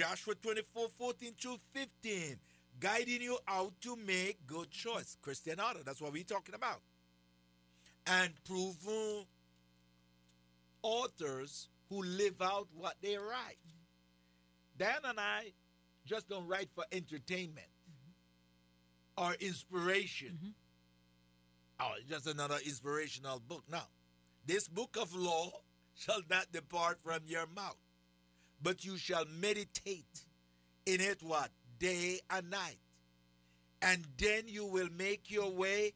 Joshua 24, 14 to 15, guiding you how to make good choice. Christian order, that's what we're talking about. And proven authors who live out what they write. Dan and I just don't write for entertainment mm-hmm. or inspiration. Mm-hmm. Oh, just another inspirational book. Now, This book of law shall not depart from your mouth, but you shall meditate in it what? Day and night. And then you will make your way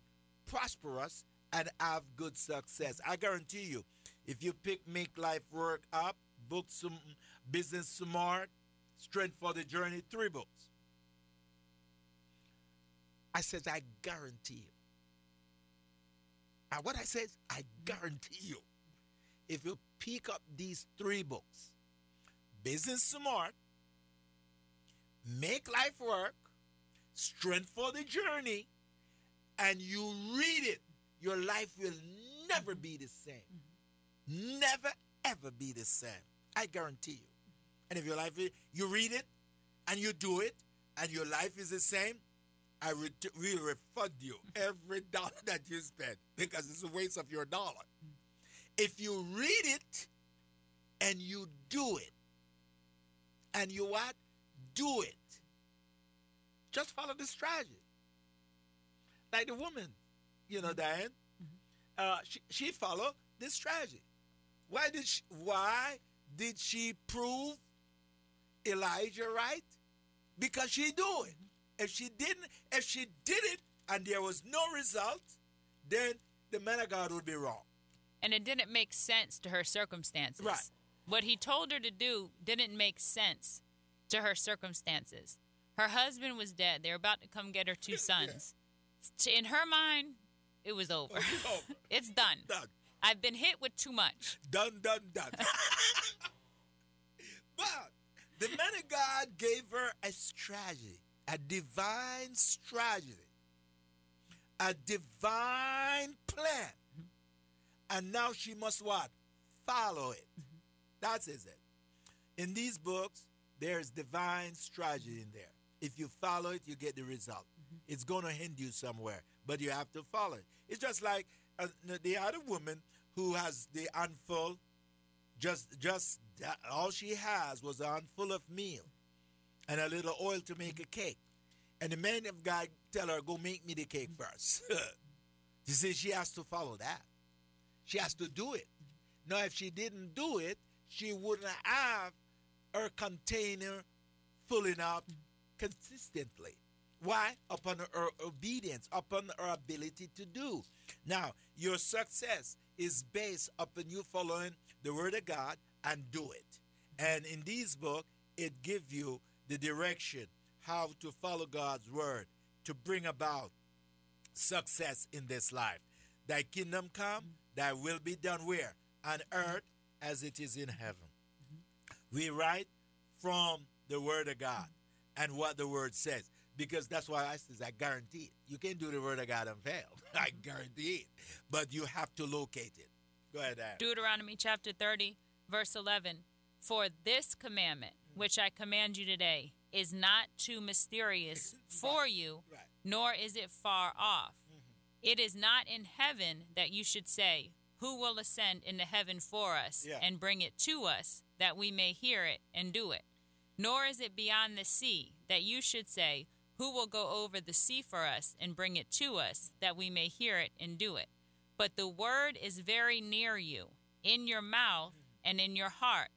prosperous and have good success. I guarantee you, if you pick Make Life Work Up, Book some Business Smart, Strength for the Journey, three books. I says, I guarantee you. And what I says, I guarantee you. If you pick up these three books, Business Smart, Make Life Work, Strength for the Journey, and you read it, your life will never be the same. Mm-hmm. Never, ever be the same. I guarantee you. And if your life, is, you read it and you do it, and your life is the same, I will refund you mm-hmm. every dollar that you spend because it's a waste of your dollar. Mm-hmm. If you read it and you do it, and you what? Do it. Just follow the strategy. Like the woman, you know, Diane, mm-hmm. uh, she, she followed this strategy. Why did she, why did she prove Elijah right? Because she do it. If she didn't, if she did it and there was no result, then the man of God would be wrong. And it didn't make sense to her circumstances. Right. What he told her to do didn't make sense to her circumstances. Her husband was dead. They were about to come get her two sons. Yeah. In her mind, it was over. Oh, it's done. Done. I've been hit with too much. Done, done, done. but the man of God gave her a strategy, a divine strategy, a divine plan. And now she must what? Follow it. Mm-hmm. That's it. In these books, there's divine strategy in there. If you follow it, you get the result. It's going to hinder you somewhere, but you have to follow it. It's just like uh, the other woman who has the handful, just just that, all she has was a handful of meal and a little oil to make a cake. And the man of God tell her, go make me the cake first. you see, she has to follow that. She has to do it. Now, if she didn't do it, she wouldn't have her container filling up consistently. Why? Upon her obedience, upon her ability to do. Now, your success is based upon you following the word of God and do it. And in this book, it gives you the direction how to follow God's word to bring about success in this life. Thy kingdom come, thy will be done where? On earth as it is in heaven. We write from the word of God and what the word says. Because that's why I says I guarantee it. You can't do the word of God and fail. I guarantee it. But you have to locate it. Go ahead. Deuteronomy chapter 30, verse 11. For this commandment, which I command you today, is not too mysterious for right. you, right. nor is it far off. Mm-hmm. It is not in heaven that you should say, Who will ascend into heaven for us yeah. and bring it to us, that we may hear it and do it? Nor is it beyond the sea that you should say, Who will go over the sea for us and bring it to us, that we may hear it and do it? But the word is very near you, in your mouth and in your heart,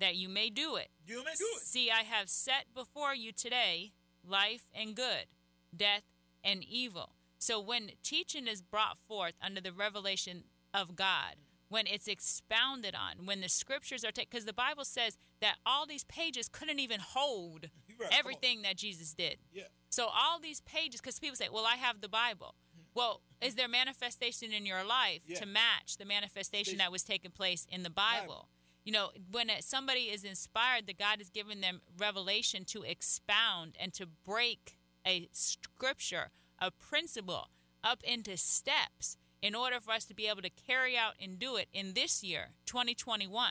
that you may do it. You may do it. See, I have set before you today life and good, death and evil. So when teaching is brought forth under the revelation of God, when it's expounded on, when the scriptures are taken, because the Bible says that all these pages couldn't even hold right, everything that Jesus did. Yeah. So all these pages, because people say, well, I have the Bible. Well, is there manifestation in your life yeah. to match the manifestation that was taking place in the Bible? Bible. You know, when somebody is inspired, that God has given them revelation to expound and to break a scripture, a principle, up into steps in order for us to be able to carry out and do it in this year, 2021.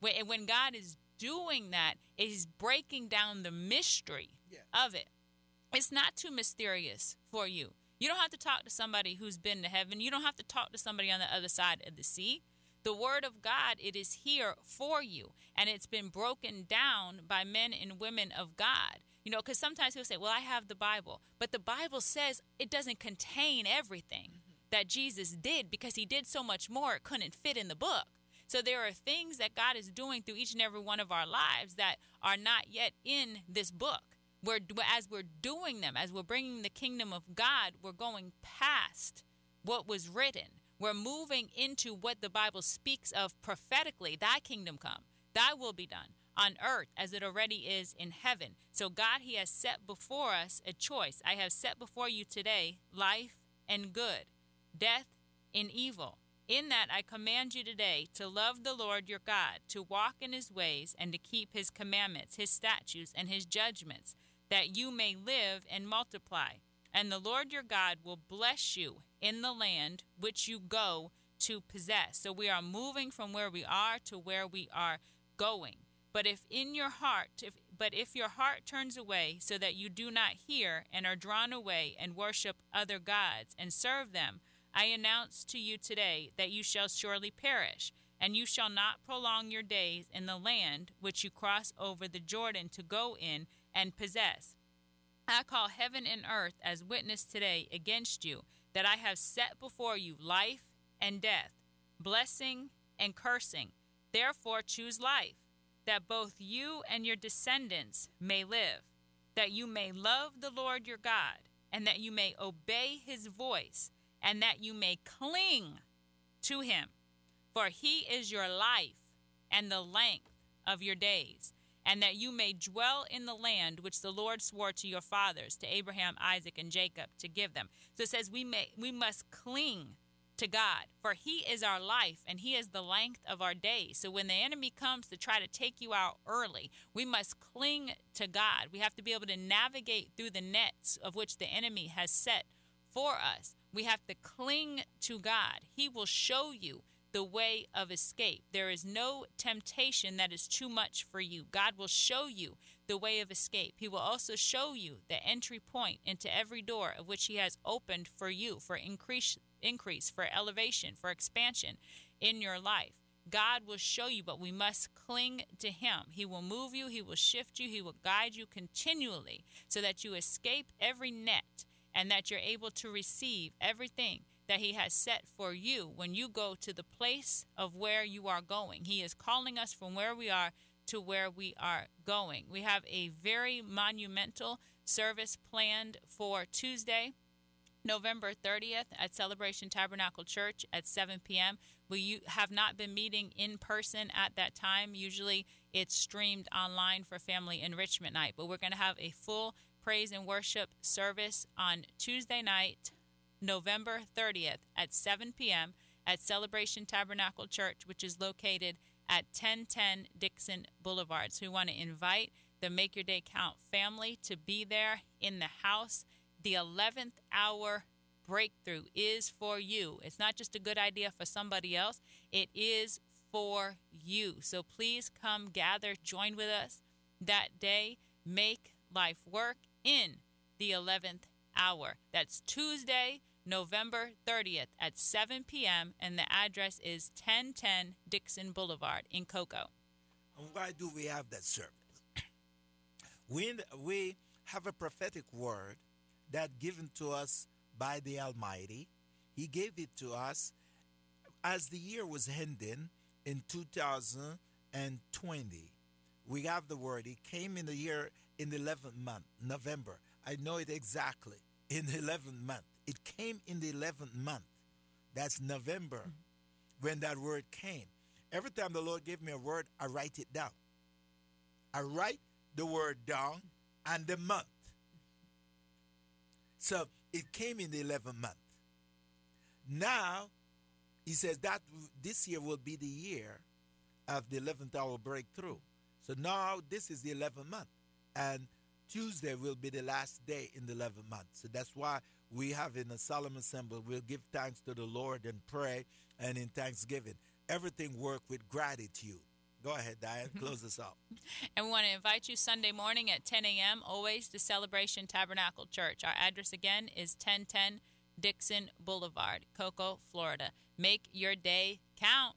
When God is doing that is breaking down the mystery Yeah. of it. It's not too mysterious for you. You don't have to talk to somebody who's been to heaven. You don't have to talk to somebody on the other side of the sea. The word of God, it is here for you, and it's been broken down by men and women of God. You know, because sometimes people say, Well, I have the Bible, but the Bible says it doesn't contain everything that Jesus did because he did so much more, it couldn't fit in the book. So there are things that God is doing through each and every one of our lives that are not yet in this book. We're as we're doing them, as we're bringing the kingdom of God, we're going past what was written. We're moving into what the Bible speaks of prophetically. Thy kingdom come, thy will be done on earth as it already is in heaven. So God he has set before us a choice. I have set before you today life and good, death and evil. In that I command you today to love the Lord your God, to walk in his ways, and to keep his commandments, his statutes, and his judgments, that you may live and multiply. And the Lord your God will bless you in the land which you go to possess. So we are moving from where we are to where we are going. But if in your heart, if, but if your heart turns away so that you do not hear and are drawn away and worship other gods and serve them, I announce to you today that you shall surely perish, and you shall not prolong your days in the land which you cross over the Jordan to go in and possess. I call heaven and earth as witness today against you that I have set before you life and death, blessing and cursing. Therefore, choose life, that both you and your descendants may live, that you may love the Lord your God, and that you may obey his voice, and that you may cling to him. For he is your life and the length of your days and that you may dwell in the land which the Lord swore to your fathers, to Abraham, Isaac, and Jacob, to give them. So it says we may we must cling to God, for He is our life and He is the length of our days. So when the enemy comes to try to take you out early, we must cling to God. We have to be able to navigate through the nets of which the enemy has set for us. We have to cling to God. He will show you the way of escape. There is no temptation that is too much for you. God will show you the way of escape. He will also show you the entry point into every door of which He has opened for you for increase, increase, for elevation, for expansion in your life. God will show you, but we must cling to Him. He will move you, He will shift you, He will guide you continually so that you escape every net and that you're able to receive everything that He has set for you when you go to the place of where you are going. He is calling us from where we are to where we are going. We have a very monumental service planned for Tuesday. November 30th at Celebration Tabernacle Church at 7 p.m. We have not been meeting in person at that time. Usually it's streamed online for family enrichment night, but we're going to have a full praise and worship service on Tuesday night, November 30th at 7 p.m. at Celebration Tabernacle Church, which is located at 1010 Dixon Boulevard. So we want to invite the Make Your Day Count family to be there in the house. The 11th hour breakthrough is for you. It's not just a good idea for somebody else, it is for you. So please come gather, join with us that day. Make life work in the 11th hour. That's Tuesday, November 30th at 7 p.m. and the address is 1010 Dixon Boulevard in Cocoa. And why do we have that service? We, we have a prophetic word that given to us by the Almighty. He gave it to us as the year was ending in 2020. We have the word. It came in the year in the 11th month, November. I know it exactly. In the 11th month. It came in the 11th month. That's November mm-hmm. when that word came. Every time the Lord gave me a word, I write it down. I write the word down and the month. So it came in the 11th month. Now, he says that this year will be the year of the 11th hour breakthrough. So now this is the 11th month. And Tuesday will be the last day in the 11th month. So that's why we have in the solemn assembly, we'll give thanks to the Lord and pray and in thanksgiving. Everything work with gratitude. Go ahead, Diane. Close us up. And we want to invite you Sunday morning at 10 a.m. always to Celebration Tabernacle Church. Our address again is 1010 Dixon Boulevard, Cocoa, Florida. Make your day count.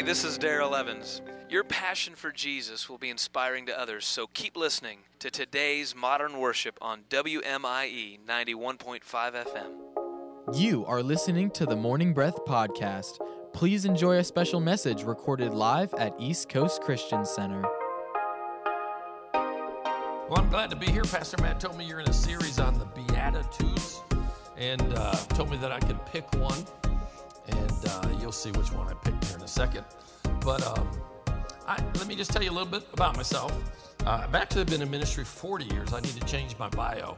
Hey, this is Daryl Evans. Your passion for Jesus will be inspiring to others, so keep listening to today's modern worship on WMIE 91.5 FM. You are listening to the Morning Breath Podcast. Please enjoy a special message recorded live at East Coast Christian Center. Well, I'm glad to be here. Pastor Matt told me you're in a series on the Beatitudes and uh, told me that I could pick one. And uh, you'll see which one I picked here in a second. But um, I, let me just tell you a little bit about myself. Uh, I've actually been in ministry 40 years. I need to change my bio.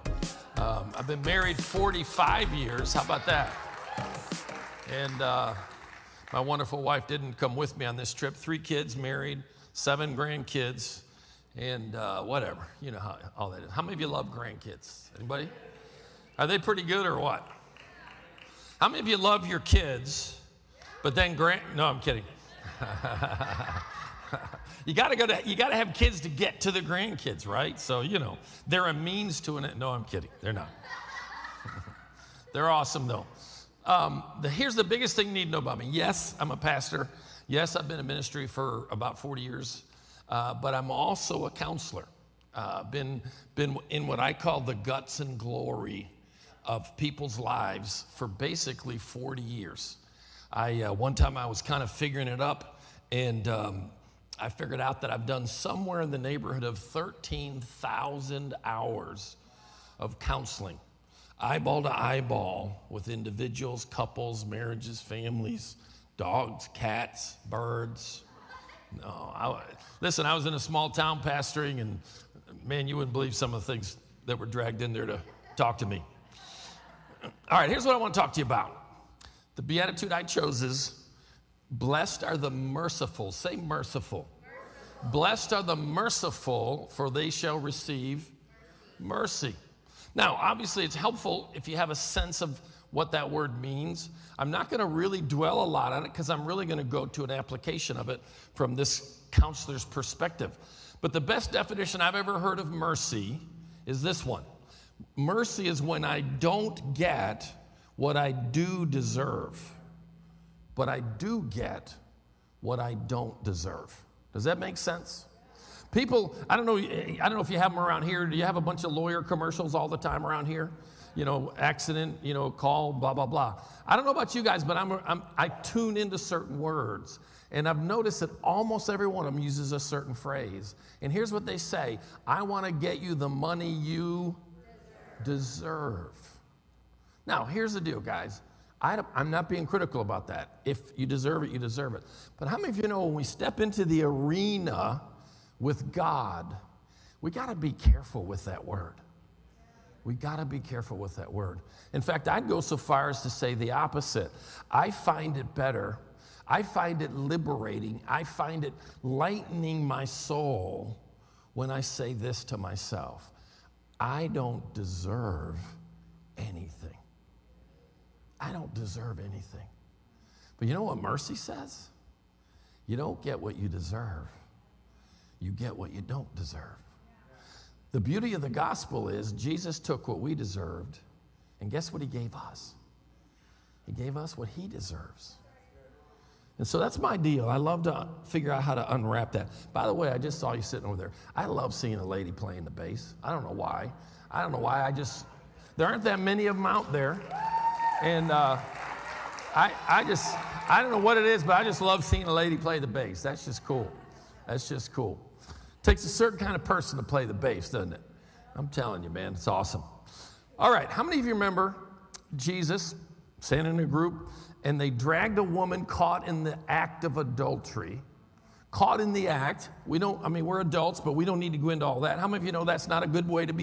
Um, I've been married 45 years. How about that? And uh, my wonderful wife didn't come with me on this trip. Three kids, married, seven grandkids, and uh, whatever. You know how all that is. How many of you love grandkids? Anybody? Are they pretty good or what? How many of you love your kids, but then grand? No, I'm kidding. you got to go to. You got to have kids to get to the grandkids, right? So you know they're a means to an. End. No, I'm kidding. They're not. they're awesome though. Um, the, here's the biggest thing you need to know about me. Yes, I'm a pastor. Yes, I've been in ministry for about 40 years, uh, but I'm also a counselor. Uh, been been in what I call the guts and glory of people's lives for basically 40 years. I uh, one time I was kind of figuring it up, and um, I figured out that I've done somewhere in the neighborhood of 13,000 hours of counseling, eyeball to eyeball, with individuals, couples, marriages, families, dogs, cats, birds. No, I, listen, I was in a small town pastoring, and man, you wouldn't believe some of the things that were dragged in there to talk to me. All right, here's what I want to talk to you about. The beatitude I chose is Blessed are the merciful. Say merciful. Blessed are the merciful, for they shall receive mercy. Now, obviously, it's helpful if you have a sense of what that word means. I'm not going to really dwell a lot on it because I'm really going to go to an application of it from this counselor's perspective. But the best definition I've ever heard of mercy is this one Mercy is when I don't get what I do deserve, but I do get what I don't deserve. Does that make sense? People, I don't know, I don't know if you have them around here. Do you have a bunch of lawyer commercials all the time around here? You know, accident, you know, call, blah, blah, blah. I don't know about you guys, but I'm, I'm, I tune into certain words. And I've noticed that almost every one of them uses a certain phrase. And here's what they say I want to get you the money you deserve. Now, here's the deal, guys. I, am not being critical about that. If you deserve it, you deserve it. But how many of you know when we step into the arena with God, we got to be careful with that word. We got to be careful with that word. In fact, I'd go so far as to say the opposite. I find it better. I find it liberating. I find it lightening my soul when I say this to myself I don't deserve anything. I don't deserve anything. But you know what mercy says? You don't get what you deserve, you get what you don't deserve. The beauty of the gospel is Jesus took what we deserved, and guess what he gave us? He gave us what he deserves. And so that's my deal. I love to figure out how to unwrap that. By the way, I just saw you sitting over there. I love seeing a lady playing the bass. I don't know why. I don't know why. I just, there aren't that many of them out there. And uh, I, I just, I don't know what it is, but I just love seeing a lady play the bass. That's just cool. That's just cool. Takes a certain kind of person to play the bass, doesn't it? I'm telling you, man, it's awesome. All right, how many of you remember Jesus standing in a group and they dragged a woman caught in the act of adultery, caught in the act. We don't, I mean, we're adults, but we don't need to go into all that. How many of you know that's not a good way to be